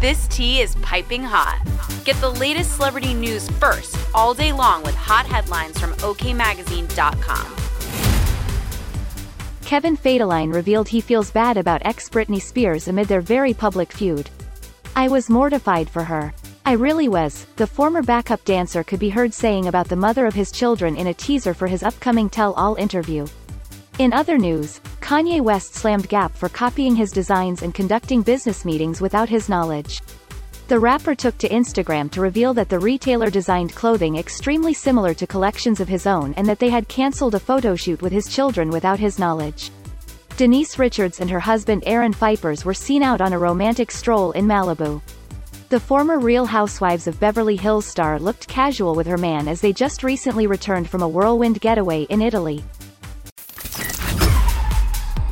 This tea is piping hot. Get the latest celebrity news first all day long with hot headlines from OKMagazine.com. Kevin Federline revealed he feels bad about ex Britney Spears amid their very public feud. I was mortified for her. I really was, the former backup dancer could be heard saying about the mother of his children in a teaser for his upcoming Tell All interview. In other news, Kanye West slammed Gap for copying his designs and conducting business meetings without his knowledge. The rapper took to Instagram to reveal that the retailer designed clothing extremely similar to collections of his own and that they had cancelled a photo shoot with his children without his knowledge. Denise Richards and her husband Aaron Phypers were seen out on a romantic stroll in Malibu. The former Real Housewives of Beverly Hills star looked casual with her man as they just recently returned from a whirlwind getaway in Italy.